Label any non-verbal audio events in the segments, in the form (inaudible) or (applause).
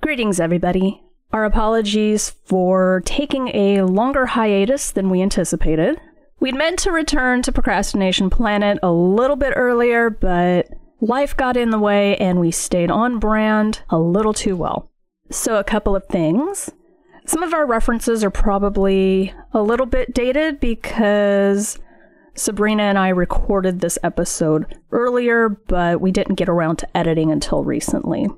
Greetings, everybody. Our apologies for taking a longer hiatus than we anticipated. We'd meant to return to Procrastination Planet a little bit earlier, but life got in the way and we stayed on brand a little too well. So, a couple of things. Some of our references are probably a little bit dated because Sabrina and I recorded this episode earlier, but we didn't get around to editing until recently.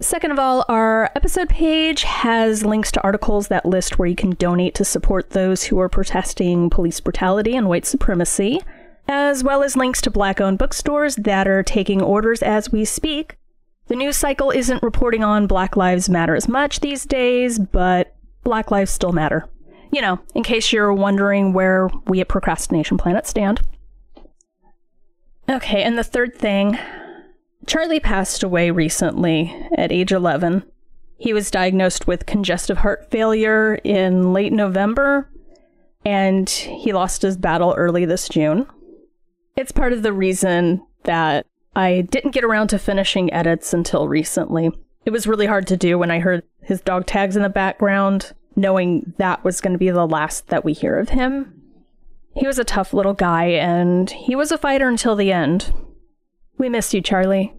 Second of all, our episode page has links to articles that list where you can donate to support those who are protesting police brutality and white supremacy, as well as links to black owned bookstores that are taking orders as we speak. The news cycle isn't reporting on Black Lives Matter as much these days, but Black Lives still matter. You know, in case you're wondering where we at Procrastination Planet stand. Okay, and the third thing Charlie passed away recently at age 11. He was diagnosed with congestive heart failure in late November, and he lost his battle early this June. It's part of the reason that I didn't get around to finishing edits until recently. It was really hard to do when I heard his dog tags in the background, knowing that was going to be the last that we hear of him. He was a tough little guy, and he was a fighter until the end. We miss you, Charlie.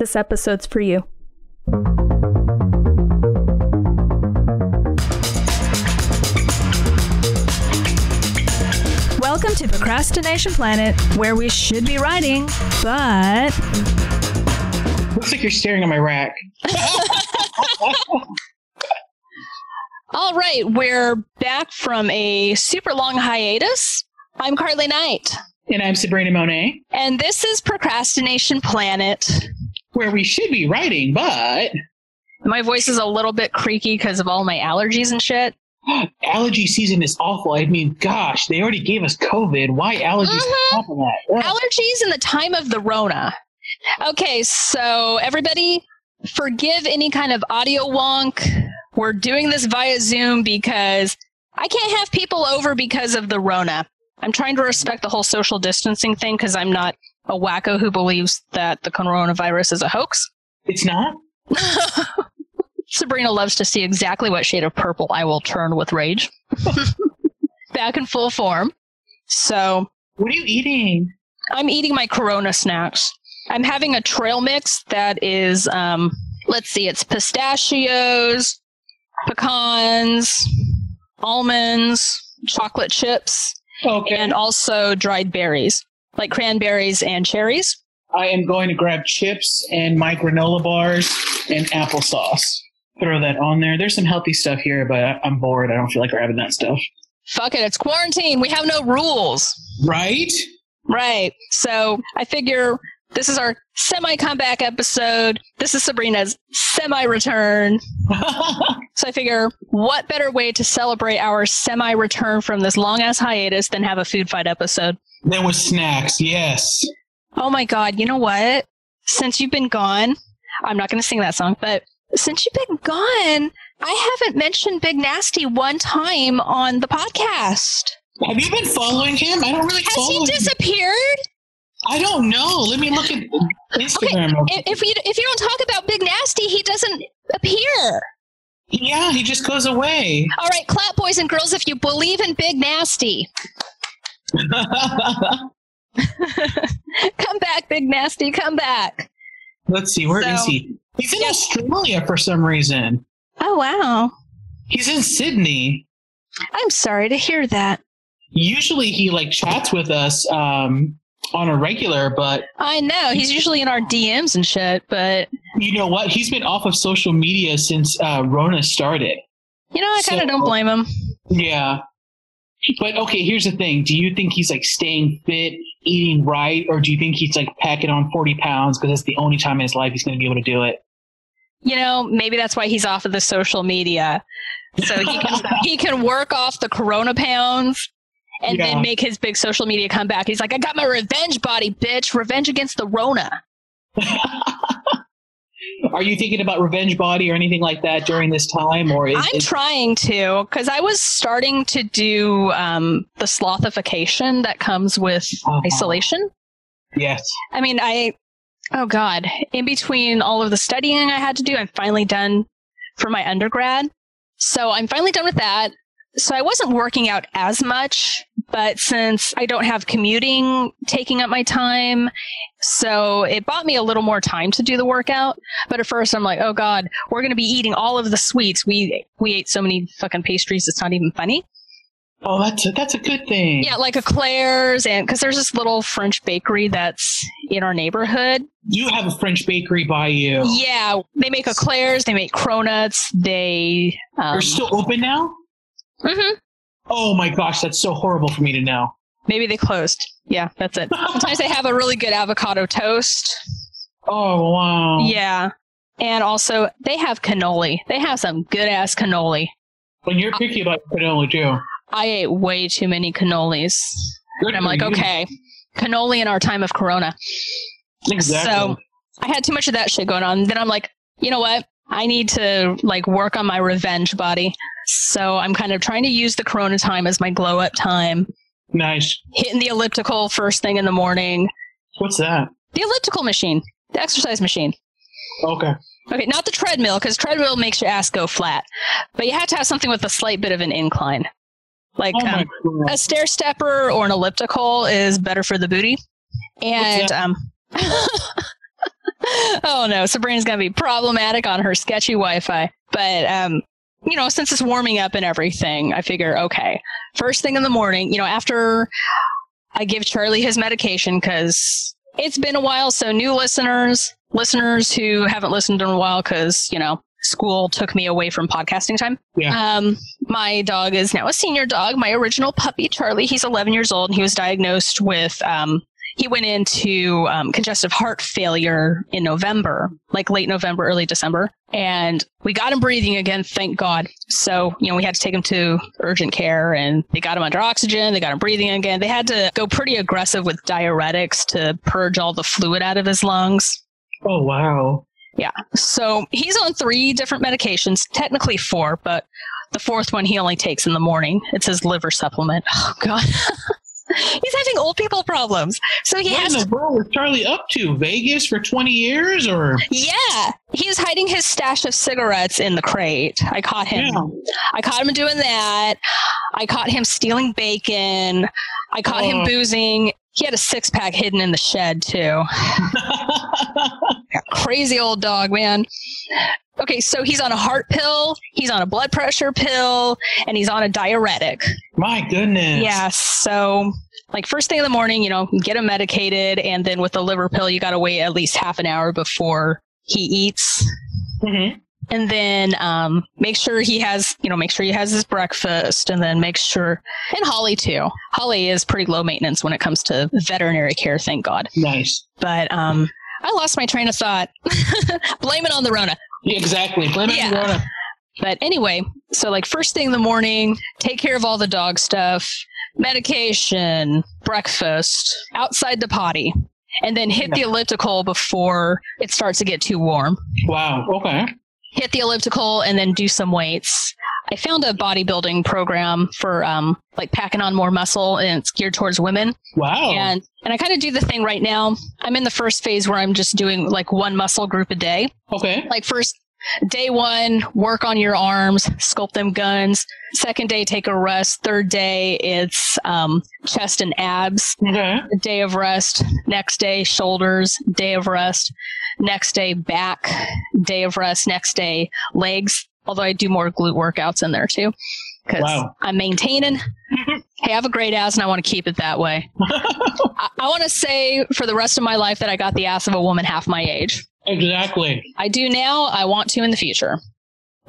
This episode's for you. Welcome to Procrastination Planet, where we should be writing, but. Looks like you're staring at my rack. (laughs) All right, we're back from a super long hiatus. I'm Carly Knight. And I'm Sabrina Monet. And this is Procrastination Planet. Where we should be writing, but. My voice is a little bit creaky because of all my allergies and shit. (gasps) Allergy season is awful. I mean, gosh, they already gave us COVID. Why allergies Mhm. on top of that? Ugh. Allergies in the time of the Rona. Okay, so everybody, forgive any kind of audio wonk. We're doing this via Zoom because I can't have people over because of the Rona. I'm trying to respect the whole social distancing thing because I'm not a wacko who believes that the coronavirus is a hoax. It's not? (laughs) Sabrina loves to see exactly what shade of purple I will turn with rage. (laughs) Back in full form. So What are you eating? I'm eating my Corona snacks. I'm having a trail mix that is, um, let's see, it's pistachios, pecans, almonds, chocolate chips, Okay. and also dried berries, like cranberries and cherries. I am going to grab chips and my granola bars and applesauce. Throw that on there. There's some healthy stuff here, but I'm bored. I don't feel like grabbing that stuff. Fuck it, it's quarantine. We have no rules. Right? Right. So I figure this is our semi comeback episode. This is Sabrina's semi return. (laughs) So I figure what better way to celebrate our semi return from this long ass hiatus than have a food fight episode? Then with snacks, yes. Oh my God. You know what? Since you've been gone, I'm not going to sing that song, but since you've been gone, I haven't mentioned Big Nasty one time on the podcast. Have you been following him? I don't really Has he him. disappeared? I don't know. Let me look at Instagram. If, if you if you don't talk about Big Nasty, he doesn't appear. Yeah, he just goes away. All right, clap, boys and girls, if you believe in Big Nasty. (laughs) come back, Big Nasty, come back. Let's see, where is So- he? He's in Yeah. Australia for some reason. Oh, wow. He's in Sydney. I'm sorry to hear that. Usually he like chats with us um, on a regular, but I know. He's usually in our DMs and shit, but, you know what? He's been off of social media since uh, Rona started. you know, I kind of don't blame him. Yeah. But okay, here's the thing. Do you think he's like staying fit, eating right, or do you think he's like packing on 40 pounds because that's the only time in his life he's going to be able to do it? You know, maybe that's why he's off of the social media. So he can, (laughs) he can work off the corona pounds and Yeah. then make his big social media comeback. He's like, I got my revenge body, bitch. Revenge against the Rona. (laughs) Are you thinking about revenge body or anything like that during this time, or is, I'm is trying to because I was starting to do um, the slothification that comes with Uh-huh. isolation. yes? I mean, I oh God, in between all of the studying I had to do, I'm finally done for my undergrad. So I'm finally done with that. So I wasn't working out as much, but since I don't have commuting taking up my time, so it bought me a little more time to do the workout. But at first I'm like, oh God, we're going to be eating all of the sweets. We, we ate so many fucking pastries. It's not even funny. Oh, that's a, that's a good thing. Yeah, like eclairs, and because there's this little French bakery that's in our neighborhood. You have a French bakery by you. Yeah, they make eclairs, they make cronuts, they. Um, They're still open now? mhm. Oh my gosh, that's so horrible for me to know. Maybe they closed. Yeah, that's it. Sometimes they have a really good avocado toast. Oh wow. Yeah. And also, they have cannoli. They have some good ass cannoli. When you're picky about cannoli too. I ate way too many cannolis. Good And I'm like, you. okay, cannoli in our time of Corona. Exactly. So I had too much of that shit going on. Then I'm like, you know what? I need to like work on my revenge body. So I'm kind of trying to use the Corona time as my glow up time. nice. Hitting the elliptical first thing in the morning. What's that? The elliptical machine, the exercise machine. Okay. Okay, not the treadmill because treadmill makes your ass go flat, but you have to have something with a slight bit of an incline. Like Oh um, a stair stepper or an elliptical is better for the booty. And um (laughs) (laughs) Oh no, Sabrina's gonna be problematic on her sketchy Wi-Fi. But um, you know, since it's warming up and everything, I figure, okay, first thing in the morning, you know, after I give Charlie his medication, because it's been a while, so new listeners, listeners who haven't listened in a while, because, you know, school took me away from podcasting time. Yeah. Um, my dog is now a senior dog. My original puppy, Charlie, he's 11 years old and he was diagnosed with, um, he went into um, congestive heart failure in November, like late November, early December. And we got him breathing again, thank God. So, you know, we had to take him to urgent care and they got him under oxygen. They got him breathing again. They had to go pretty aggressive with diuretics to purge all the fluid out of his lungs. Oh wow. Yeah. So he's on three different medications, technically four, but the fourth one he only takes in the morning. It's his liver supplement. Oh, God. (laughs) (laughs) he's having old people problems. So he What has in the world is Charlie up to? Vegas for 20 years or? Yeah. He was hiding his stash of cigarettes in the crate. I caught him. Yeah. I caught him doing that. I caught him stealing bacon. I caught him Oh. boozing. He had a six pack hidden in the shed, too. (laughs) crazy old dog, man. Okay, so he's on a heart pill, he's on a blood pressure pill, and he's on a diuretic. My goodness. Yeah, so like first thing in the morning, you know, get him medicated, and then with the liver pill, you got to wait at least half an hour before he eats. hmm And then um, make sure he has, you know, make sure he has his breakfast, and then make sure, and Holly too. Holly is pretty low maintenance when it comes to veterinary care, thank God. Nice. But um, I lost my train of thought. (laughs) Blame it on the Rona. Yeah, exactly. Blame it on Yeah. Corona. But anyway, so like first thing in the morning, take care of all the dog stuff, medication, breakfast, outside the potty, and then hit the elliptical before it starts to get too warm. Wow. Okay. Hit the elliptical and then do some weights. I found a bodybuilding program for um like packing on more muscle and it's geared towards women. Wow. And and I kind of do the thing right now. I'm in the first phase where I'm just doing like one muscle group a day okay. like first day one work on your arms sculpt them guns second day take a rest third day it's um, chest and abs Okay. day of rest next day shoulders day of rest next day back day of rest next day legs although i do more glute workouts in there too because Wow. i'm maintaining (laughs) hey i have a great ass and i want to keep it that way (laughs) i, I want to say for the rest of my life that i got the ass of a woman half my age Exactly. I do now. I want to in the future.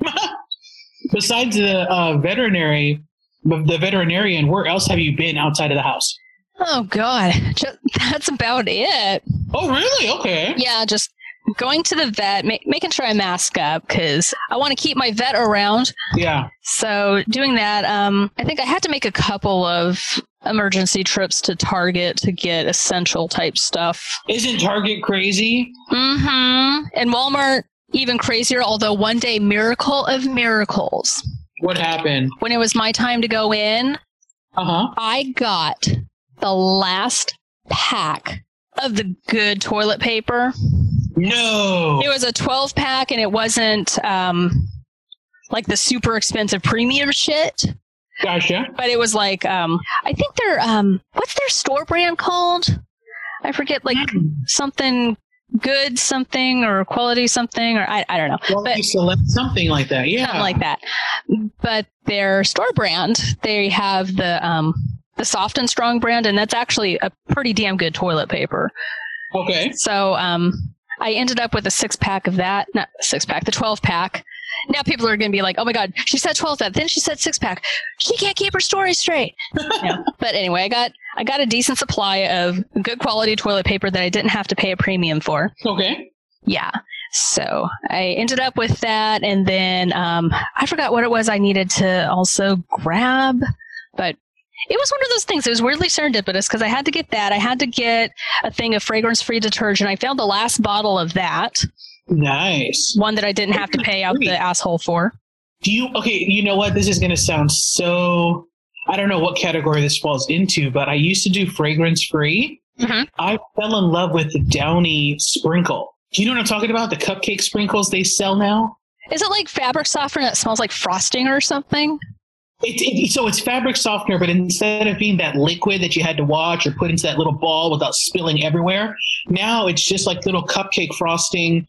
(laughs) Besides the uh, veterinary, the the veterinarian, where else have you been outside of the house? Oh God, just, that's about it. Oh, really? Okay. Yeah, just going to the vet, ma- making sure I mask up because I want to keep my vet around. Yeah. So doing that, um, I think I had to make a couple of emergency trips to Target to get essential type stuff. Isn't Target crazy? Mm-hmm. And Walmart even crazier. Although one day, miracle of miracles, What happened? when it was my time to go in, Uh huh. I got the last pack of the good toilet paper. No. It was a 12 pack and it wasn't um, like the super expensive premium shit, Gotcha. but it was like, um, I think they're, um, what's their store brand called? I forget, like Mm. something good something or quality something or I, I don't know. Well, But- select something like that. Yeah. something like that. But their store brand, they have the um the soft and strong brand, and that's actually a pretty damn good toilet paper. Okay. So um I ended up with a six pack of that, not six pack, the twelve pack. Now people are going to be like, "Oh my god, she said twelve pack, then she said six pack. She can't keep her story straight." (laughs) Yeah. But anyway, I got I got a decent supply of good quality toilet paper that I didn't have to pay a premium for. Okay. Yeah. So I ended up with that, and then um, I forgot what it was I needed to also grab, but it was one of those things. It was weirdly serendipitous because I had to get that. I had to get a thing of fragrance-free detergent. I found the last bottle of that, Nice. one that I didn't have to pay out the asshole for. Do you okay? You know what? This is going to sound so. I don't know what category this falls into, but I used to do fragrance free. Mhm. I fell in love with the Downy sprinkle. Do you know what I'm talking about? The cupcake sprinkles they sell now. Is it like fabric softener that smells like frosting or something? It, it, so it's fabric softener, but instead of being that liquid that you had to watch or put into that little ball without spilling everywhere, now it's just like little cupcake frosting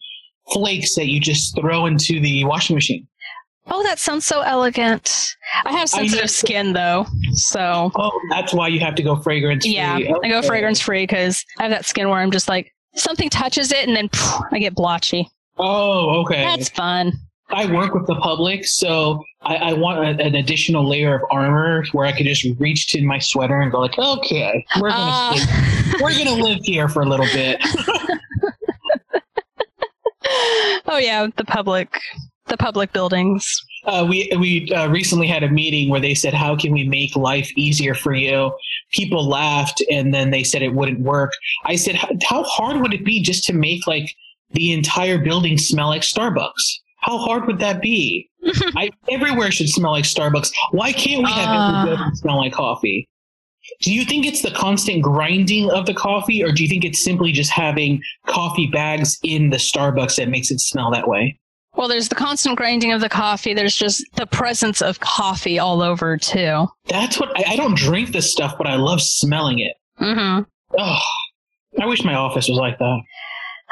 flakes that you just throw into the washing machine. Oh, that sounds so elegant. I have I sensitive skin though, so Oh, that's why you have to go fragrance free. Yeah, I go fragrance free because I have that skin where I'm just like something touches it and then phew, I get blotchy. Oh, okay. That's fun. I work with the public, so I, I want a, an additional layer of armor where I could just reach to my sweater and go like, okay, we're gonna Uh, we're gonna live here for a little bit. (laughs) oh yeah, the public, the public buildings. Uh, we we uh, recently had a meeting where they said, "How can we make life easier for you?" People laughed, and then they said it wouldn't work. I said, "How- "How hard would it be just to make like the entire building smell like Starbucks? How hard would that be? (laughs) I, everywhere should smell like Starbucks. Why can't we have Ah. every smell like coffee?" Do you think it's the constant grinding of the coffee, or do you think it's simply just having coffee bags in the Starbucks that makes it smell that way? Well, there's the constant grinding of the coffee. There's just the presence of coffee all over too. That's what I, I don't drink this stuff, but I love smelling it. Mm-hmm. Oh, I wish my office was like that.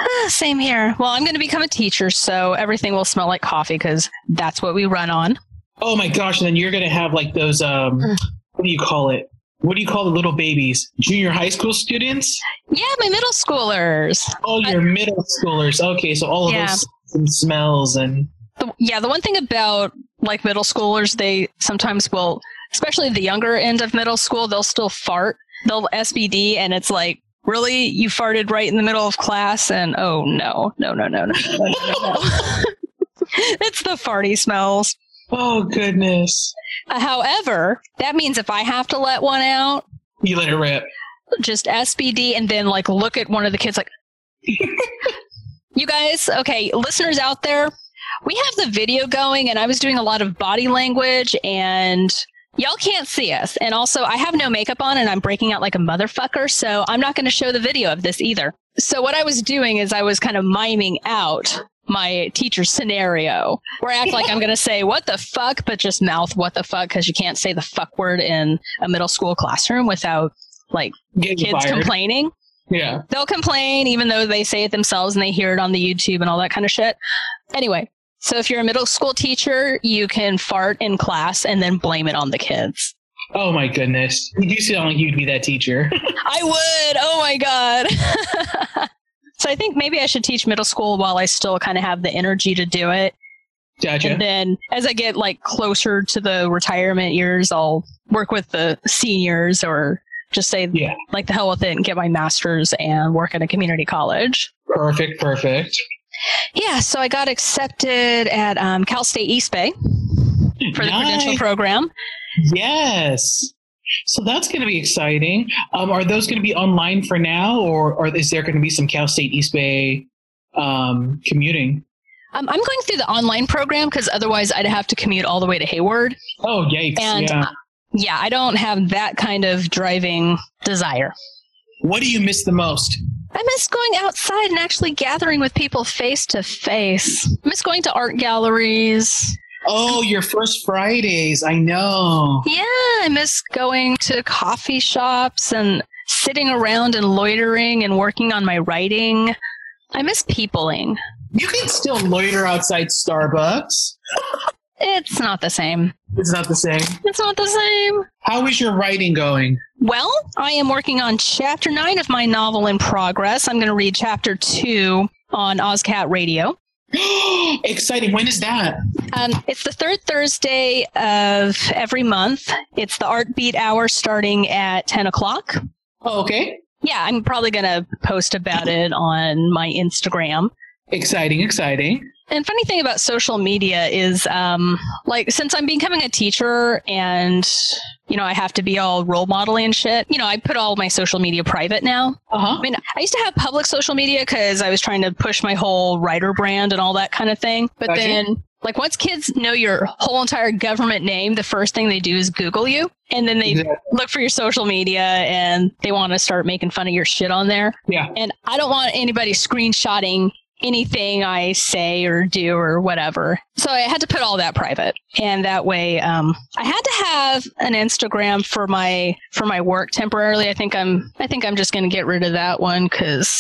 Ah, same here. Well, I'm going to become a teacher, so everything will smell like coffee because that's what we run on. Oh my gosh! And then you're gonna have like those um, Mm. what do you call it? What do you call the little babies? Junior high school students? Yeah, my middle schoolers. Oh, your middle schoolers. Okay, so all of Yeah. those and smells and the, yeah, the one thing about like middle schoolers, they sometimes will, especially the younger end of middle school, they'll still fart. They'll SBD, and it's like, really? You farted right in the middle of class and oh no, no, no, no, no, no, no, no. (laughs) (laughs) it's the farty smells. Oh goodness. Uh, however, that means if I have to let one out, you let it rip. Just SBD and then like look at one of the kids like (laughs) You guys, okay, listeners out there, we have the video going and I was doing a lot of body language and y'all can't see us. And also, I have no makeup on, and I'm breaking out like a motherfucker, so I'm not going to show the video of this either. So, what I was doing is I was kind of miming out my teacher scenario where I act like I'm going to say, what the fuck, but just mouth what the fuck, because you can't say the fuck word in a middle school classroom without like Getting kids fired. complaining Yeah. they'll complain even though they say it themselves and they hear it on the YouTube and all that kind of shit. Anyway, so if you're a middle school teacher, you can fart in class and then blame it on the kids. Oh my goodness. You do sound like you'd be that teacher. (laughs) (laughs) I would. Oh my god. (laughs) so I think maybe I should teach middle school while I still kind of have the energy to do it. gotcha. And then as I get like closer to the retirement years, I'll work with the seniors or just say Yeah. like the hell with it and get my master's and work at a community college. Perfect. Perfect. Yeah, so I got accepted at um, Cal State East Bay for the Nice. credential program. Yes. So that's going to be exciting. Um, are those going to be online for now, or, or is there going to be some Cal State East Bay um, commuting? Um, I'm going through the online program because otherwise I'd have to commute all the way to Hayward. Oh, yikes! And yeah. uh, yeah, I don't have that kind of driving desire. What do you miss the most? I miss going outside and actually gathering with people face to face. I miss going to art galleries. Oh, your first Fridays. I know. Yeah, I miss going to coffee shops and sitting around and loitering and working on my writing. I miss peopling. You can still loiter outside Starbucks. (laughs) It's not the same. It's not the same. It's not the same. How is your writing going? Well, I am working on chapter nine of my novel in progress. I'm going to read chapter two on OzCat Radio. (gasps) Exciting. When is that? Um, it's the third Thursday of every month. It's the Art Beat Hour starting at 10 o'clock. Oh, okay. Yeah, I'm probably going to post about it on my Instagram. Exciting, exciting. And funny thing about social media is, um, like, since I'm becoming a teacher and, you know, I have to be all role modeling and shit, you know, I put all my social media private now. Uh huh. I mean, I used to have public social media because I was trying to push my whole writer brand and all that kind of thing. But Gotcha. then, like, once kids know your whole entire government name, the first thing they do is Google you. And then they Exactly. look for your social media and they want to start making fun of your shit on there. Yeah. And I don't want anybody screenshotting anything I say or do or whatever. So I had to put all that private. And that way, um, I had to have an Instagram for my, for my work temporarily. I think I'm, I think I'm just going to get rid of that one because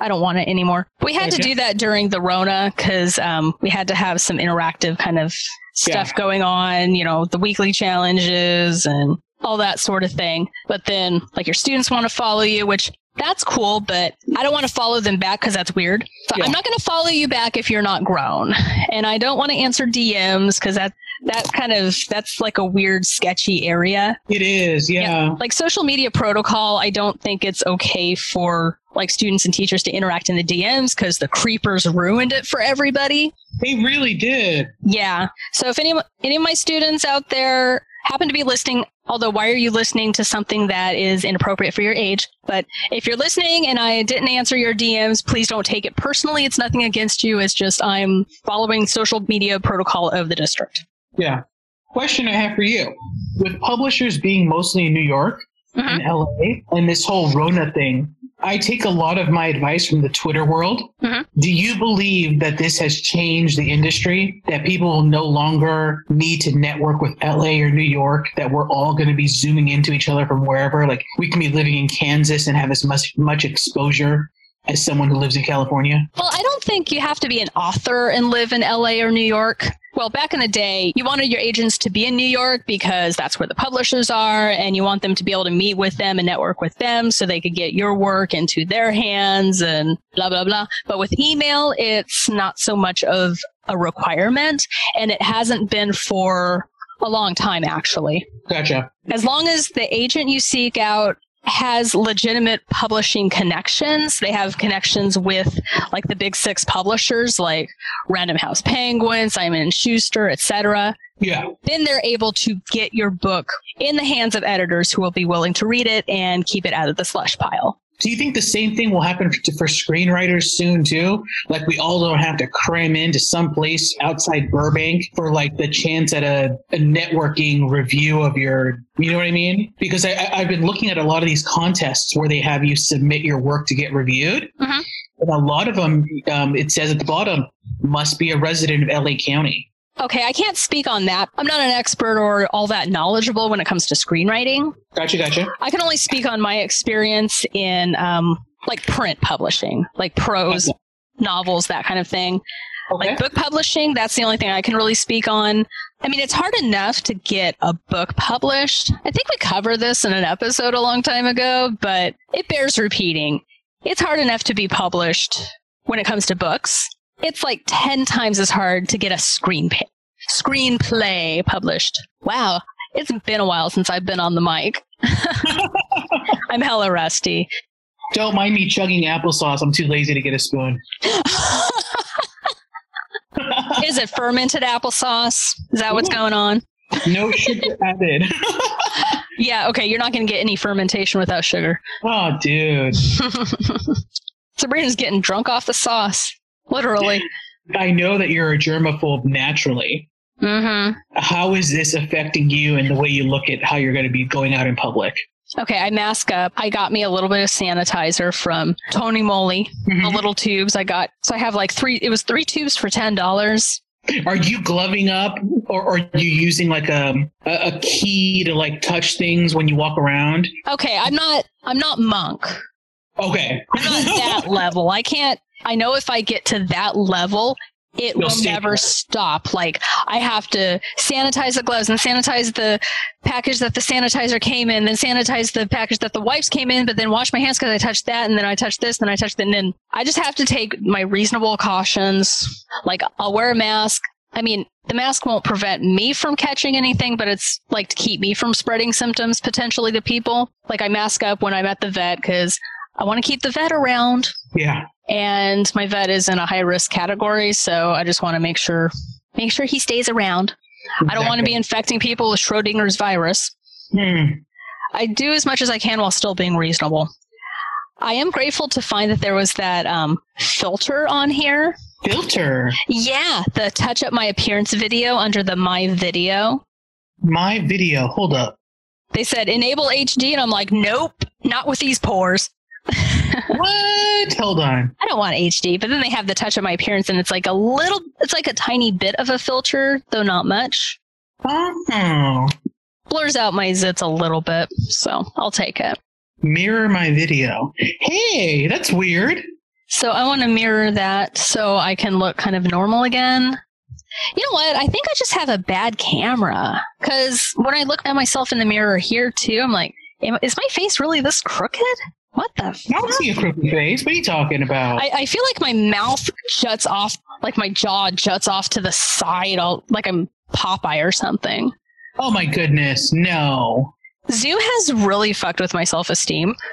I don't want it anymore. We had to do that during the Rona because, um, we had to have some interactive kind of stuff going on, you know, the weekly challenges and all that sort of thing. But then, like, your students want to follow you, which that's cool, but I don't want to follow them back because that's weird. So Yeah. I'm not going to follow you back if you're not grown, and I don't want to answer DMs because that that kind of that's like a weird, sketchy area. It is. Yeah. Like social media protocol, I don't think it's okay for like students and teachers to interact in the DMs because the creepers ruined it for everybody. They really did. Yeah. So if any any of my students out there happen to be listening, although why are you listening to something that is inappropriate for your age? But if you're listening and I didn't answer your DMs, please don't take it personally. It's nothing against you. It's just I'm following social media protocol of the district. Yeah. Question I have for you. With publishers being mostly in New York mm-hmm. and LA and this whole Rona thing, I take a lot of my advice from the Twitter world. Mhm. Do you believe that this has changed the industry? That people will no longer need to network with LA or New York? That we're all going to be zooming into each other from wherever? Like we can be living in Kansas and have as much, much exposure as someone who lives in California? Well, I don't think you have to be an author and live in LA or New York. Well, back in the day, you wanted your agents to be in New York because that's where the publishers are, and you want them to be able to meet with them and network with them so they could get your work into their hands and blah, blah, blah. But with email, it's not so much of a requirement, and it hasn't been for a long time, actually Gotcha. as long as the agent you seek out has legitimate publishing connections. They have connections with like the big six publishers like random house penguin simon and schuster etc Yeah. then they're able to get your book in the hands of editors who will be willing to read it and keep it out of the slush pile Do you think the same thing will happen for, for screenwriters soon too? Like we all don't have to cram into some place outside Burbank for like the chance at a, a networking review of your, you know what I mean? Because I, I've been looking at a lot of these contests where they have you submit your work to get reviewed. Mhm. And a lot of them, um, it says at the bottom, must be a resident of LA County. Okay i can't speak on that i'm not an expert or all that knowledgeable when it comes to screenwriting Gotcha, gotcha. I can only speak on my experience in um, like print publishing, like prose, novels, that kind of thing. Okay. Like book publishing, that's the only thing I can really speak on. I mean, it's hard enough to get a book published. I think we covered this in an episode a long time ago, but it bears repeating. It's hard enough to be published when it comes to books. It's like 10 times as hard to get a screen screenplay published. Wow. It's been a while since I've been on the mic. (laughs) I'm hella rusty. Don't mind me chugging applesauce. I'm too lazy to get a spoon. (laughs) Is it fermented applesauce? Is that what's going on? no sugar (laughs) added. Yeah, okay, you're not going to get any fermentation without sugar. oh, dude. Sabrina's getting drunk off the sauce. Literally. (laughs) I know that you're a germaphobe naturally. Mm-hmm. How is this affecting you and the way you look at how you're going to be going out in public? Okay, I mask up. I got me a little bit of sanitizer from Tony Moly, the Mhm. little tubes I got. So I have like three, it was three tubes for $10. Are you gloving up, or, or are you using like a, a a key to like touch things when you walk around? Okay, I'm not, I'm not monk. Okay. I'm not that (laughs) level. I can't, I know if I get to that level, it You'll will never stop. Like I have to sanitize the gloves and sanitize the package that the sanitizer came in, then sanitize the package that the wipes came in, but then wash my hands because I touched that, and then I touched this, then I touched that, and then I just have to take my reasonable cautions. Like I'll wear a mask. I mean, the mask won't prevent me from catching anything, but it's like to keep me from spreading symptoms potentially to people. Like I mask up when I'm at the vet because I want to keep the vet around Yeah. and my vet is in a high risk category, so I just want to make sure make sure he stays around. I don't want to be infecting people with Schrodinger's virus. Hmm. I do as much as I can while still being reasonable. I am grateful to find that there was that um, filter on here. Filter. Yeah, the touch up my appearance video under the my video. My video. Hold up. They said enable HD, and I'm like, nope, not with these pores. (laughs) What? Hold on. I don't want HD, but then they have the touch of my appearance, and it's like a little, it's like a tiny bit of a filter, though not much. Oh. Blurs out my zits a little bit, so I'll take it. Mirror my video. Hey, that's weird. So I want to mirror that so I can look kind of normal again. You know what? I think I just have a bad camera because when I look at myself in the mirror here too, I'm like, is my face really this crooked? What the? I don't see a crooked face. What are you talking about? I, I feel like my mouth juts off, like my jaw juts off to the side, all, like I'm Popeye or something. oh my goodness. No. Zoom has really fucked with my self esteem. (laughs)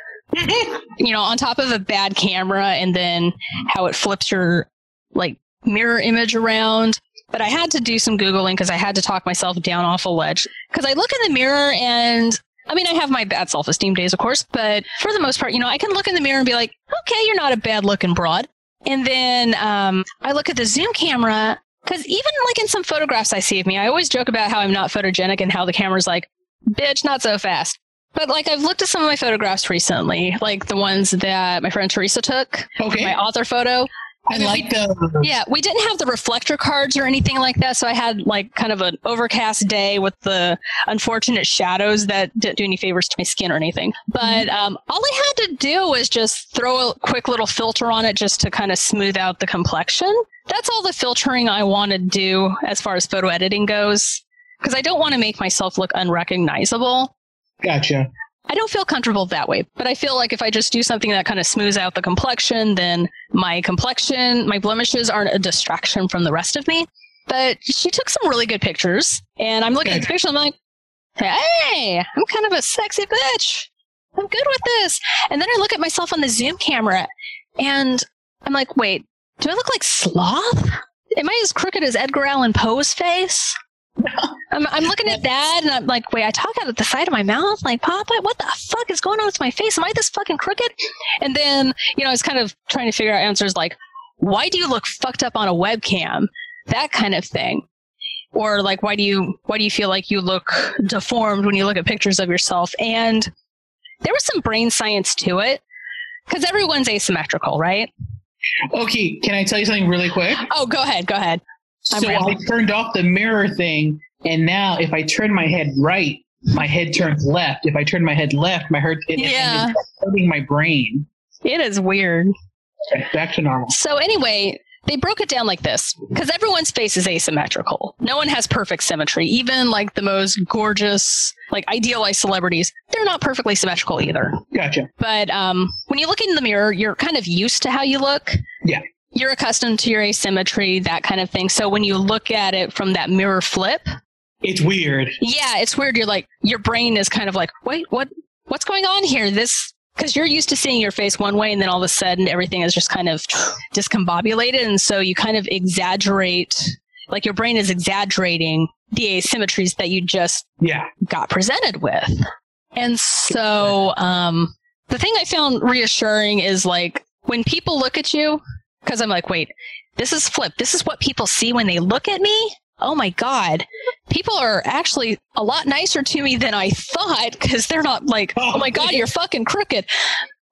You know, on top of a bad camera and then how it flips your like mirror image around. But I had to do some Googling because I had to talk myself down off a ledge. Because I look in the mirror and I mean, I have my bad self esteem days, of course, but for the most part, you know, I can look in the mirror and be like, okay, you're not a bad looking broad. And then um, I look at the Zoom camera because even like in some photographs I see of me, I always joke about how I'm not photogenic and how the camera's like, bitch, not so fast. But like I've looked at some of my photographs recently, like the ones that my friend Teresa took, Okay. my author photo. I like the. Yeah, we didn't have the reflector cards or anything like that, so I had like kind of an overcast day with the unfortunate shadows that didn't do any favors to my skin or anything. But um, all I had to do was just throw a quick little filter on it just to kind of smooth out the complexion. That's all the filtering I want to do as far as photo editing goes, because I don't want to make myself look unrecognizable. Gotcha. I don't feel comfortable that way, but I feel like if I just do something that kind of smooths out the complexion, then my complexion, my blemishes aren't a distraction from the rest of me. But she took some really good pictures, and I'm looking at the picture, I'm like, hey, I'm kind of a sexy bitch. I'm good with this. And then I look at myself on the Zoom camera, and I'm like, wait, do I look like sloth? Am I as crooked as Edgar Allan Poe's face? (laughs) I'm, I'm looking at that and I'm like, wait, I talk out of the side of my mouth? Like, Papa, what the fuck is going on with my face? Am I this fucking crooked? And then, you know, I was kind of trying to figure out answers like, why do you look fucked up on a webcam? That kind of thing. Or like, why do you, why do you feel like you look deformed when you look at pictures of yourself? And there was some brain science to it because everyone's asymmetrical, right? Okay, can I tell you something really quick? Oh, go ahead. Go ahead. So I turned off the mirror thing, and now if I turn my head right, my head turns left. If I turn my head left, my head it, Yeah. it's hurting my brain. It is weird. Okay, back to normal. So anyway, they broke it down like this because everyone's face is asymmetrical. No one has perfect symmetry. Even like the most gorgeous, like idealized celebrities, they're not perfectly symmetrical either. Gotcha. But um, when you look in the mirror, you're kind of used to how you look. Yeah. You're accustomed to your asymmetry, that kind of thing. So when you look at it from that mirror flip, It's weird. yeah, it's weird. You're like, your brain is kind of like, wait, what, what's going on here? This, because you're used to seeing your face one way, and then all of a sudden everything is just kind of (sniffs) discombobulated, and so you kind of exaggerate, like your brain is exaggerating the asymmetries that you just Yeah. got presented with. And so, um, the thing I found reassuring is like when people look at you, because I'm like, wait, this is flipped. This is what people see when they look at me. Oh my God. people are actually a lot nicer to me than I thought because they're not like, oh my God, you're fucking crooked.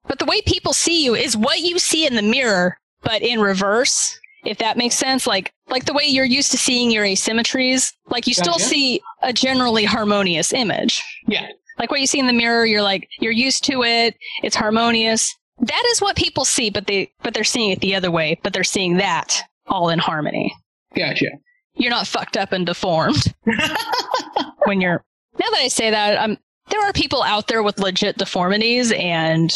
But the way people see you is what you see in the mirror, but in reverse. If that makes sense, like like the way you're used to seeing your asymmetries, like you still Gotcha. see a generally harmonious image. Yeah. Like what you see in the mirror, you're like you're used to it. It's harmonious. That is what people see, but they but they're seeing it the other way. But they're seeing that all in harmony. Gotcha. You're not fucked up and deformed (laughs) when you're. Now that I say that, I'm. There are people out there with legit deformities, and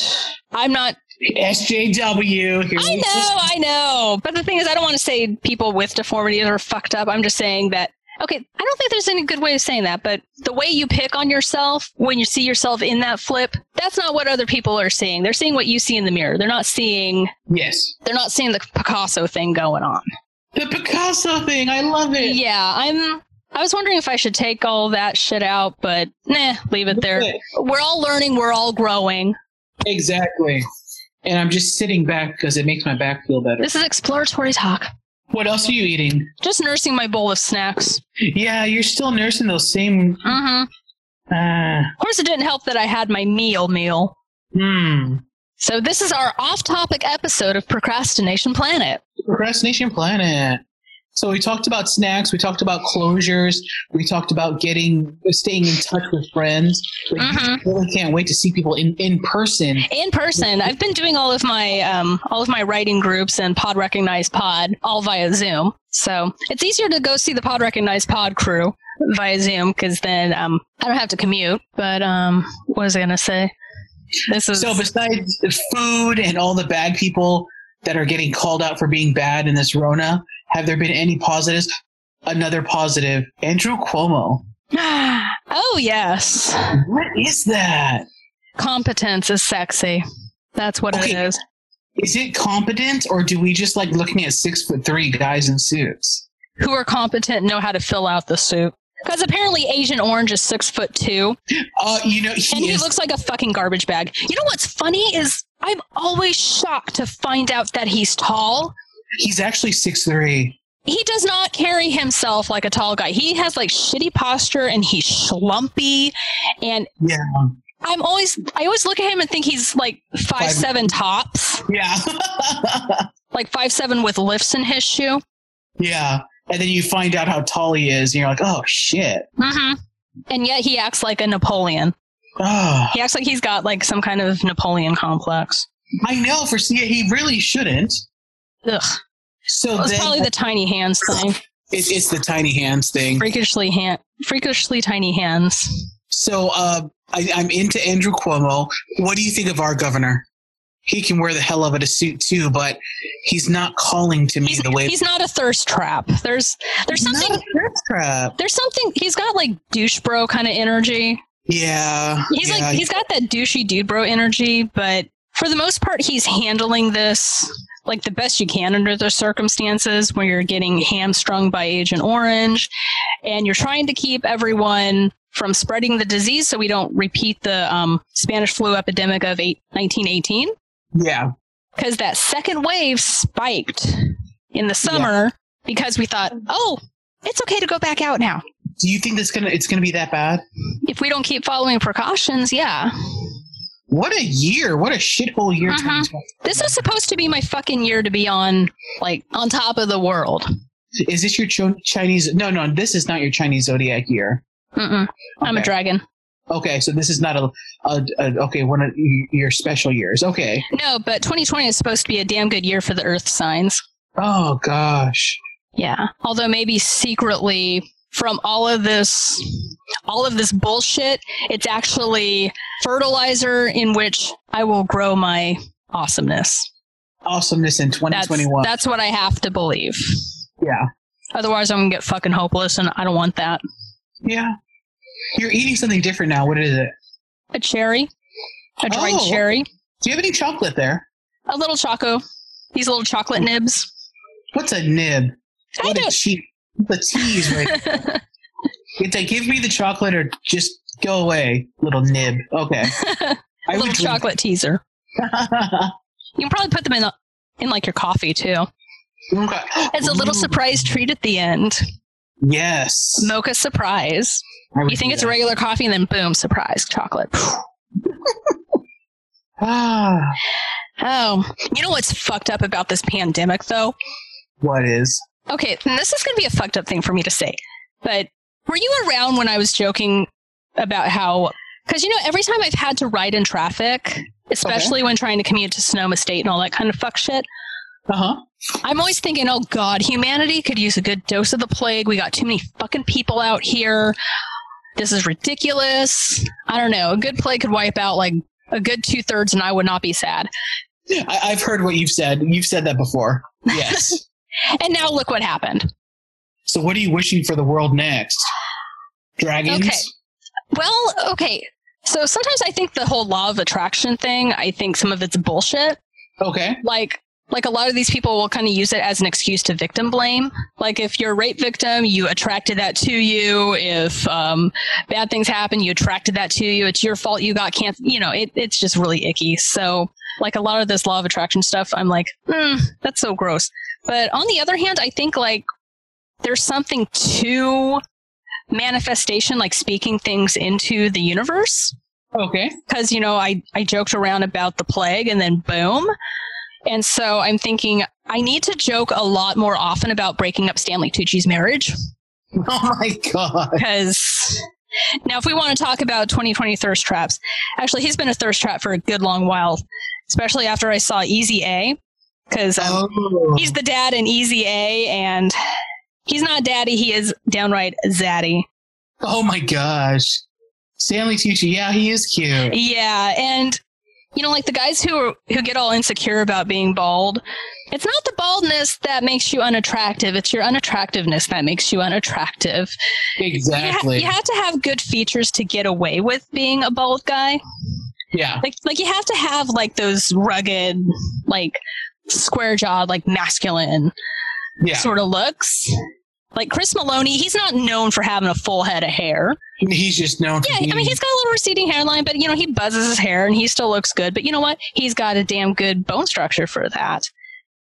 I'm not. SJW. I know, I know. But the thing is, I don't want to say people with deformities are fucked up. I'm just saying that. Okay, I don't think there's any good way of saying that, but the way you pick on yourself when you see yourself in that flip, that's not what other people are seeing. They're seeing what you see in the mirror. They're not seeing Yes. they're not seeing the Picasso thing going on. The Picasso thing. I love it. Yeah, I'm I was wondering if I should take all that shit out, but nah, leave it there. We're all learning, we're all growing. Exactly. And I'm just sitting back because it makes my back feel better. This is exploratory talk. What else are you eating? Just nursing my bowl of snacks. Yeah, you're still nursing those same. Mm-hmm. Uh, Of course, it didn't help that I had my meal meal. hmm. So this is our off-topic episode of Procrastination Planet. Procrastination Planet. So we talked about snacks. We talked about closures. We talked about getting, staying in touch with friends. You Mhm. really can't wait to see people in in person. In person, I've been doing all of my um, all of my writing groups and Pod Recognized Pod all via Zoom. So it's easier to go see the Pod Recognized Pod crew via Zoom because then um, I don't have to commute. But um, what was I gonna say? This is So besides food and all the bad people that are getting called out for being bad in this Rona, have there been any positives? Another positive, Andrew Cuomo. (sighs) oh yes, What is that? competence is sexy. That's what it Okay. is. Is it competent, or do we just like looking at six foot three guys in suits? Who are competent and know how to fill out the suit. Because apparently Agent Orange is six foot two, Uh, you know, he and he is. looks like a fucking garbage bag. You know what's funny is I'm always shocked to find out that he's tall. He's actually six three. He does not carry himself like a tall guy. He has like shitty posture and he's slumpy And Yeah, I'm always, I always look at him and think he's like five, Five- seven tops, yeah, (laughs) like five seven with lifts in his shoe. yeah. And then you find out how tall he is, and you're like, oh shit. Mm-hmm. And yet he acts like a Napoleon. Oh, He acts like he's got like some kind of Napoleon complex. I know. For see, he really shouldn't. Ugh. So It was then probably the tiny hands thing. it, it's the tiny hands thing. Freakishly hand, freakishly tiny hands. So uh, I, I'm into Andrew Cuomo. What do you think of our governor? He can wear the hell of it a suit too, but he's not calling to me He's, the way. he's not a thirst trap. There's there's He's something not a thirst trap. there's something he's got like douche bro kind of energy. Yeah, He's yeah, like he's got that douchey dude bro energy, but for the most part he's handling this like the best you can under the circumstances when you're getting hamstrung by Agent Orange and you're trying to keep everyone from spreading the disease so we don't repeat the um, Spanish flu epidemic of eight, 1918 yeah. because that second wave spiked in the summer because we thought, oh, it's okay to go back out now. Do you think that's gonna it's gonna be that bad? If we don't keep following precautions, yeah. What a year! What a shithole year! Mm-hmm. 2020. This is supposed to be my fucking year to be on, like, on top of the world. Is this your Chinese? No, no, this is not your Chinese zodiac year. Mm-mm. I'm a dragon. Okay, so this is not a, a, a okay one of your special years. Okay. No, but 2020 is supposed to be a damn good year for the earth signs. Oh gosh. Yeah. Although maybe secretly from all of this all of this bullshit, it's actually fertilizer in which I will grow my awesomeness. Awesomeness in 2021. that's what I have to believe. yeah. Otherwise I'm gonna get fucking hopeless and I don't want that. Yeah. You're eating something different now. What is it? A cherry. A dried Oh. cherry. Do you have any chocolate there? A little choco. These little chocolate oh. nibs. What's a nib? I What a cheap. The tease right. (laughs) Like, give me the chocolate or just go away, little nib. Okay. (laughs) little chocolate teaser. (laughs) You can probably put them in the, in like your coffee too. Okay. It's a little Ooh. surprise treat at the end. Yes. Mocha surprise. You think it's that. regular coffee, and then boom, surprise, chocolate. (sighs) (sighs) Ah, Oh, you know what's fucked up about this pandemic, though? what is? Okay, this is going to be a fucked up thing for me to say, but were you around when I was joking about how? Because you know, every time I've had to ride in traffic, especially when trying to commute to Sonoma State and all that kind of fuck shit, Uh huh. I'm always thinking, oh God, humanity could use a good dose of the plague. We got too many fucking people out here. This is ridiculous. I don't know. A good plague could wipe out like a good two thirds, and I would not be sad. I, I've heard what you've said. You've said that before. Yes. (laughs) And now look what happened. so, what are you wishing for the world next? Dragons. Okay. Well, okay. So sometimes I think the whole law of attraction thing, I think some of it's bullshit. Okay. Like, like a lot of these people will kind of use it as an excuse to victim blame. Like if you're a rape victim, you attracted that to you. If um, bad things happen, you attracted that to you. It's your fault you got cancer. You know, it, it's just really icky. So like a lot of this law of attraction stuff, I'm like, mm, that's so gross. But on the other hand, I think like there's something to manifestation, like speaking things into the universe Okay. because you know I I joked around about the plague and then boom. And so I'm thinking I need to joke a lot more often about breaking up Stanley Tucci's marriage (laughs) Oh my god. because now if we want to talk about 2020 thirst traps, actually he's been a thirst trap for a good long while, especially after I saw Easy A because um, Oh. he's the dad in Easy A and he's not daddy, he is downright zaddy. oh my gosh. Stanley Tucci. Yeah, he is cute. Yeah, and you know, like the guys who are, who get all insecure about being bald, it's not the baldness that makes you unattractive; it's your unattractiveness that makes you unattractive. You, ha- Exactly. you have to have good features to get away with being a bald guy. Yeah. Like, like you have to have like those rugged, like square jawed, like masculine Yeah. sort of looks. Like Chris Meloni, he's not known for having a full head of hair. He's just known for Yeah, being. I mean, he's got a little receding hairline, but you know, he buzzes his hair and he still looks good. But you know what? He's got a damn good bone structure for that.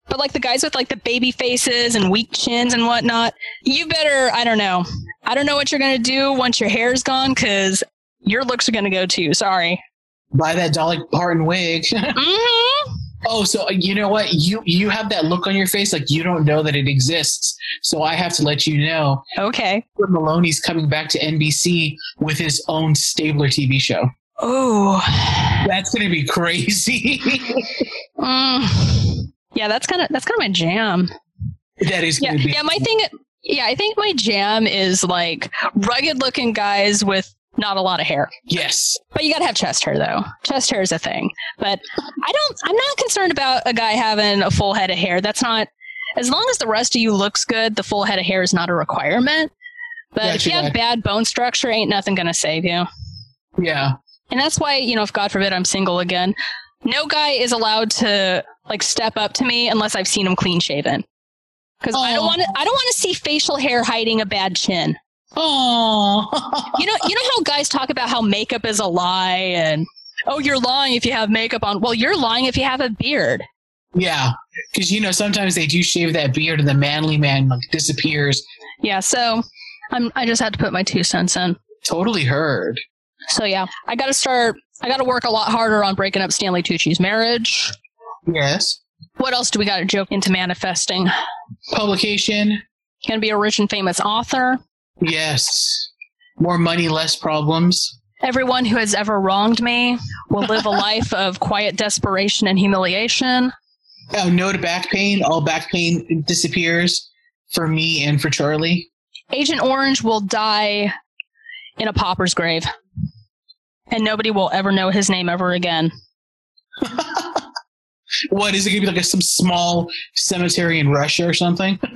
But like the guys with like the baby faces and weak chins and whatnot, you better, I don't know. I don't know what you're going to do once your hair's gone because your looks are going to go too. Sorry. Buy that Dolly Parton wig. (laughs) hmm oh, so you know what? You you have that look on your face like you don't know that it exists. So I have to let you know. Okay. Meloni's coming back to NBC with his own Stabler TV show. Oh. That's gonna be crazy. (laughs) Mm. Yeah, that's kind of that's kind of my jam. that is Yeah, be. yeah. My thing, yeah, I think my jam is like rugged looking guys with not a lot of hair. Yes. But you gotta have chest hair though. Chest hair is a thing. But I don't I'm not concerned about a guy having a full head of hair. That's not as long as the rest of you looks good, the full head of hair is not a requirement. But if you have bad bone structure, ain't nothing gonna save you. Yeah. And that's why, you know, if God forbid I'm single again, no guy is allowed to like step up to me unless I've seen him clean shaven. Because I don't Oh. want to. I don't want to see facial hair hiding a bad chin. Oh. You know, you know how guys talk about how makeup is a lie and oh, you're lying if you have makeup on. Well, you're lying if you have a beard. yeah. Because you know sometimes they do shave that beard and the manly man like disappears. Yeah, so I'm. I just had to put my two cents in. Totally heard. So yeah, I got to start. I got to work a lot harder on breaking up Stanley Tucci's marriage. Yes. What else do we got to joke into manifesting? Publication. Gonna be a rich and famous author. Yes. More money, less problems. Everyone who has ever wronged me will live a life of quiet desperation and humiliation. Oh, no to back pain. All back pain disappears for me and for Charlie. Agent Orange will die in a pauper's grave. And nobody will ever know his name ever again. (laughs) What is it going to be like a, some small cemetery in Russia or something? (laughs)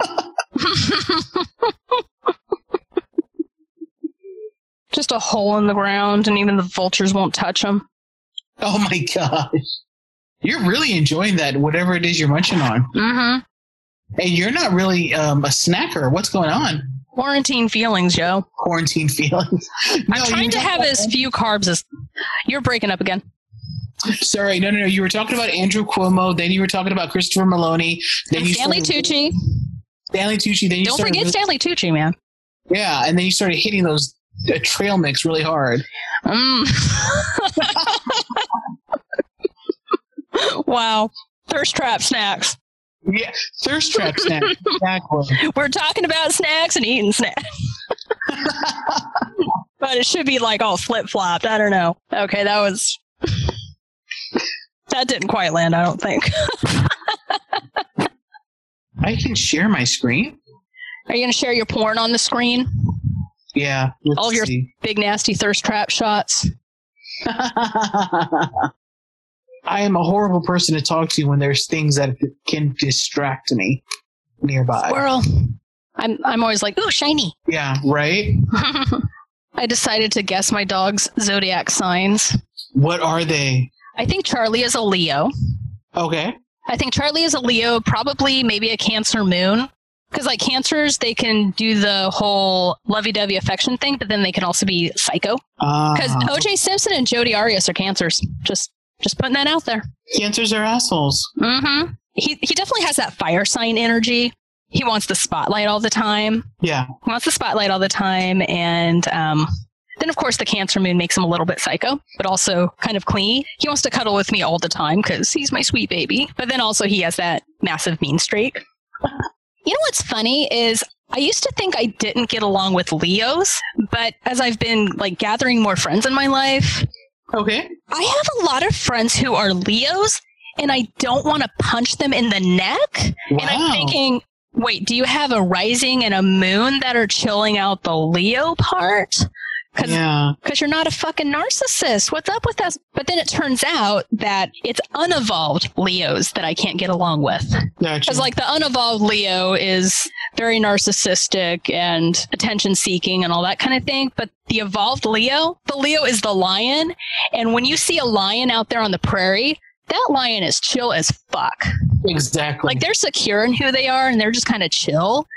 Just a hole in the ground, and even the vultures won't touch them. Oh my gosh. You're really enjoying that, whatever it is you're munching on. Mm-hmm. Hey, you're not really um, a snacker. What's going on? Quarantine feelings, Joe. Quarantine (laughs) feelings. I'm trying to have talking as few carbs as. You're breaking up again. Sorry, no, no, no. You were talking about Andrew Cuomo. Then you were talking about Christopher Meloni. Then And you Stanley started- Tucci. Stanley Tucci. Then you Don't forget with- Stanley Tucci, man. Yeah, and then you started hitting those uh, trail mix really hard. Mm. (laughs) wow. Thirst trap snacks. Yeah, thirst trap snacks. (laughs) exactly. We're talking about snacks and eating snacks. (laughs) but it should be like all flip flopped. I don't know. Okay, that was. that didn't quite land, I don't think. I can share my screen. Are you going to share your porn on the screen? Yeah. All your- see. Big nasty thirst trap shots. (laughs) I am a horrible person to talk to when there's things that can distract me nearby. Squirrel. I'm I'm always like, ooh, shiny. Yeah, right? (laughs) I decided to guess my dog's zodiac signs. What are they? I think Charlie is a Leo. Okay. I think Charlie is a Leo, probably maybe a Cancer moon. Because like cancers, they can do the whole lovey-dovey affection thing, but then they can also be psycho. Because Uh, O.J. Simpson and Jodi Arias are cancers. Just just putting that out there. cancers are assholes. Mm-hmm. He he definitely has that fire sign energy. He wants the spotlight all the time. Yeah. He wants the spotlight all the time, and um, then of course the Cancer Moon makes him a little bit psycho, but also kind of clingy. He wants to cuddle with me all the time because he's my sweet baby. But then also he has that massive mean streak. You know what's funny is I used to think I didn't get along with Leos, but as I've been like gathering more friends in my life, Okay. I have a lot of friends who are Leos, and I don't want to punch them in the neck. Wow. And I'm thinking, wait, do you have a rising and a moon that are chilling out the Leo part? Because yeah. you're not a fucking narcissist. What's up with us? But then it turns out that it's unevolved Leos that I can't get along with. Gotcha. Because like the unevolved Leo is very narcissistic and attention seeking and all that kind of thing. But the evolved Leo, the Leo is the lion. And when you see a lion out there on the prairie, that lion is chill as fuck. exactly. Like they're secure in who they are and they're just kind of chill.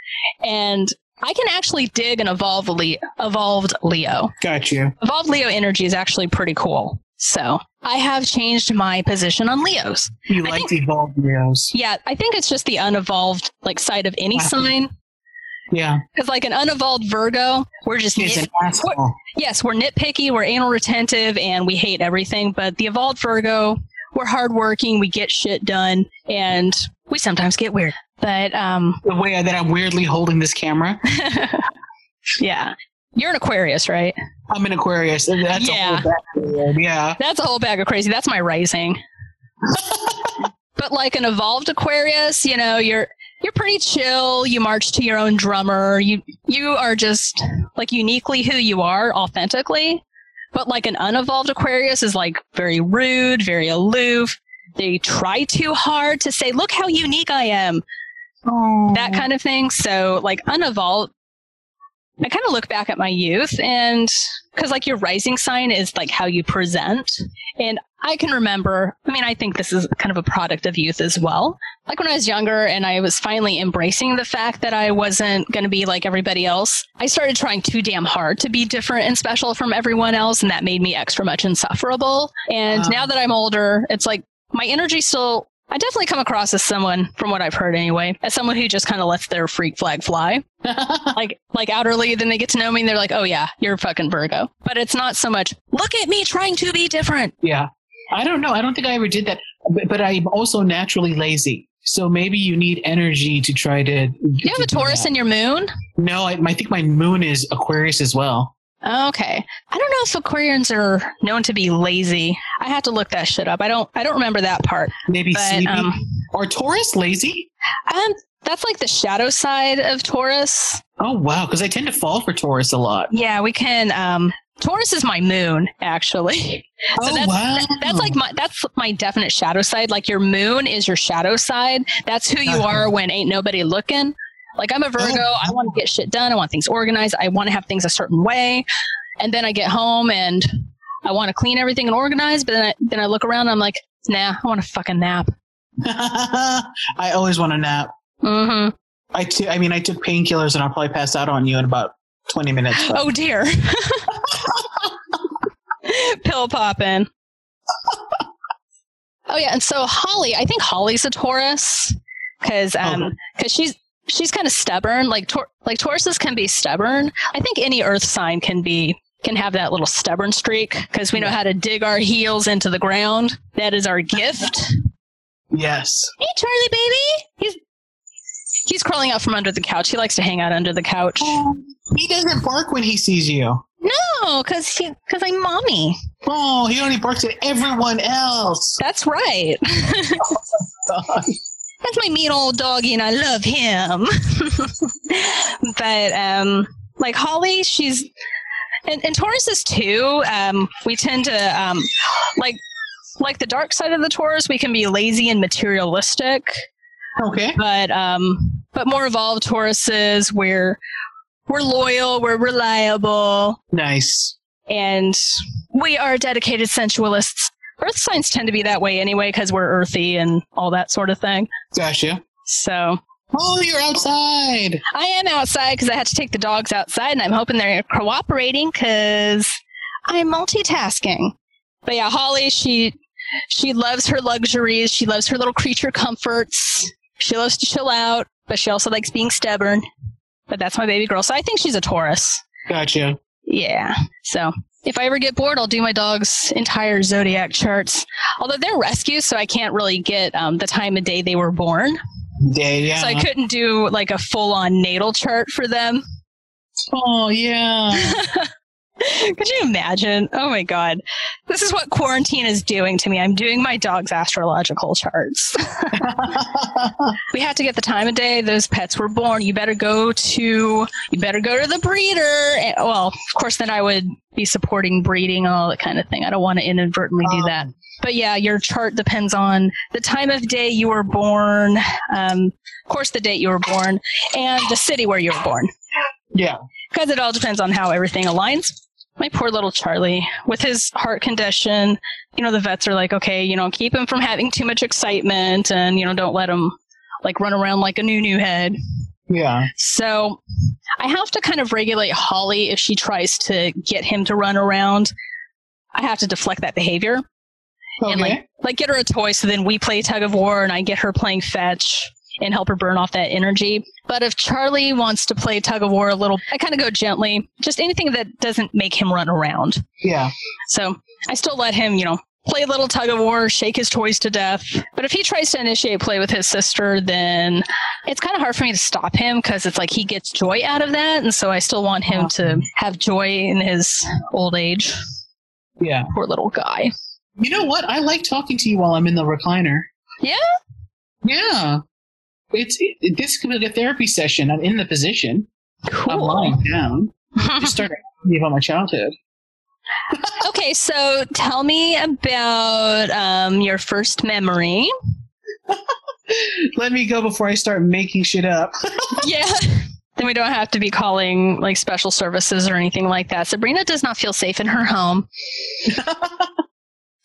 And I can actually dig an evolved, Le- evolved Leo. Got you. Evolved Leo energy is actually pretty cool. So I have changed my position on Leos. You I like think- evolved Leos. Yeah, I think it's just the unevolved like side of any Wow. sign. Yeah. Because like an unevolved Virgo, we're just nit- asshole. yes, we're nitpicky, we're anal retentive, and we hate everything. But the evolved Virgo, we're hardworking, we get shit done, and we sometimes get weird. But um, The way that I'm weirdly holding this camera. (laughs) yeah, you're an Aquarius, right? I'm an Aquarius. That's Yeah. a whole Yeah. That's a whole bag of crazy. That's my rising. (laughs) but like an evolved Aquarius, you know, you're you're pretty chill. You march to your own drummer. You you are just like uniquely who you are, authentically. But like an unevolved Aquarius is like very rude, very aloof. They try too hard to say, "Look how unique I am." Oh. that kind of thing. So, like, unevolved, I kind of look back at my youth and because, like, your rising sign is like how you present. And I can remember, I mean, I think this is kind of a product of youth as well. Like, when I was younger and I was finally embracing the fact that I wasn't going to be like everybody else, I started trying too damn hard to be different and special from everyone else. And that made me extra much insufferable. And Wow. now that I'm older, it's like my energy still I definitely come across as someone, from what I've heard anyway, as someone who just kind of lets their freak flag fly. (laughs) like, like outerly, then they get to know me and they're like, oh yeah, you're a fucking Virgo. But it's not so much, look at me trying to be different. yeah. I don't know. I don't think I ever did that. But, but I'm also naturally lazy. So maybe you need energy to try to. You have a Taurus in your moon? No, I, I think my moon is Aquarius as well. Okay. I don't know if Aquarians are known to be lazy. I have to look that shit up. I don't, I don't remember that part. Maybe But, sleepy. um, Are Taurus lazy? um, that's like the shadow side of Taurus. Oh wow, because I tend to fall for Taurus a lot. Yeah, we can, um, Taurus is my moon, actually. (laughs) So oh that's, wow, That's like my that's my definite shadow side. Like your moon is your shadow side. That's who you Uh-huh. are when ain't nobody looking. Like I'm a Virgo. Oh. I want to get shit done. I want things organized. I want to have things a certain way. And then I get home and I want to clean everything and organize. But then I, then I look around and I'm like, nah, I want to fucking nap. (laughs) I always want to nap. Mm-hmm. I t- I mean, I took painkillers and I'll probably pass out on you in about twenty minutes. but- Oh dear. (laughs) Pill popping. oh yeah, and so Holly, I think Holly's a Taurus because um because she's she's kind of stubborn. Like tor- like Tauruses can be stubborn. I think any Earth sign can be can have that little stubborn streak because we know how to dig our heels into the ground. That is our gift. Yes. Hey, Charlie, baby. He's he's crawling out from under the couch. He likes to hang out under the couch. He doesn't bark when he sees you. No, because he because I'm mommy. Oh, he only barks at everyone else. That's right. (laughs) That's my mean old doggy, and I love him. (laughs) but um, like Holly, she's and, and Tauruses too. Um, we tend to um, like like the dark side of the Taurus. We can be lazy and materialistic, Okay. but um, but more evolved Tauruses, we're we're loyal, we're reliable, Nice. and we are dedicated sensualists. Earth signs tend to be that way anyway because we're earthy and all that sort of thing. Gotcha. So Oh, you're outside. I am outside because I had to take the dogs outside, and I'm hoping they're cooperating because I'm multitasking. But yeah, Holly, she she loves her luxuries. She loves her little creature comforts. She loves to chill out, but she also likes being stubborn. But that's my baby girl, so I think she's a Taurus. Gotcha. Yeah. So if I ever get bored, I'll do my dog's entire zodiac charts. Although they're rescues, so I can't really get um, the time of day they were born. Yeah, yeah. So I couldn't do like a full on natal chart for them. oh, yeah. (laughs) Could you imagine? Oh my God. This is what quarantine is doing to me. I'm doing my dog's astrological charts. (laughs) we had to get the time of day those pets were born. You better go to, you better go to the breeder. And, well, of course, then I would be supporting breeding and all that kind of thing. I don't want to inadvertently do that. But yeah, your chart depends on the time of day you were born, um, of course, the date you were born, and the city where you were born yeah. because it all depends on how everything aligns. My poor little Charlie, with his heart condition, you know, the vets are like, okay, you know, keep him from having too much excitement and, you know, don't let him like run around like a new new head. Yeah. So I have to kind of regulate Holly if she tries to get him to run around. I have to deflect that behavior and like like get her a toy so then we play tug of war and I get her playing fetch and help her burn off that energy. But if Charlie wants to play tug of war a little, I kind of go gently, just anything that doesn't make him run around. yeah. So I still let him, you know, play a little tug of war, shake his toys to death. But if he tries to initiate play with his sister, then it's kind of hard for me to stop him because it's like he gets joy out of that. And so I still want him to have joy in his old age. Yeah. Poor little guy. You know what? I like talking to you while I'm in the recliner. Yeah. Yeah. It's it, this could be like a therapy session. I'm in the position. Cool. I'm lying down. Just (laughs) start about my childhood. okay, so tell me about um, your first memory. (laughs) Let me go before I start making shit up. (laughs) Yeah. Then we don't have to be calling like special services or anything like that. Sabrina does not feel safe in her home.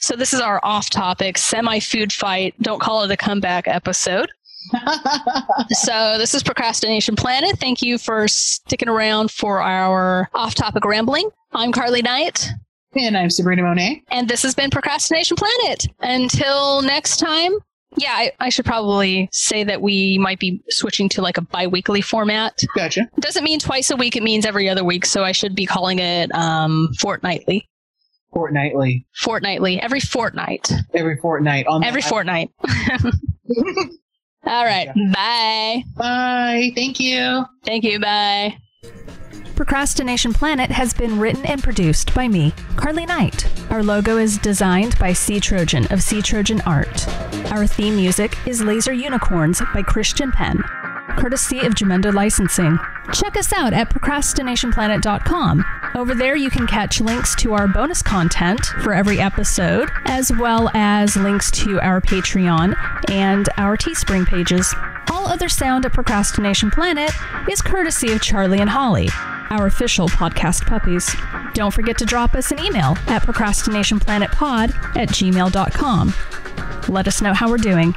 So this is our off-topic semi-food fight. Don't call it a comeback episode. (laughs) So this is Procrastination Planet. Thank you for sticking around for our off-topic rambling. I'm Carly Knight, and I'm Sabrina Monet. and this has been Procrastination Planet. Until next time. Yeah, I, I should probably say that we might be switching to like a bi-weekly format. Gotcha. Doesn't mean twice a week; it means every other week. So I should be calling it um, fortnightly. Fortnightly. Fortnightly, every fortnight. Every fortnight. On Every fortnight. (laughs) All right. Bye. Bye. Thank you. Thank you. Bye. Procrastination Planet has been written and produced by me, Carly Knight. Our logo is designed by Sea Trojan of Sea Trojan Art. Our theme music is Laser Unicorns by Christian Penn, courtesy of Jamendo Licensing. Check us out at procrastinationplanet.com. Over there, you can catch links to our bonus content for every episode, as well as links to our Patreon and our Teespring pages. All other sound at Procrastination Planet is courtesy of Charlie and Holly, our official podcast puppies. Don't forget to drop us an email at procrastinationplanetpod at gmail.com. Let us know how we're doing.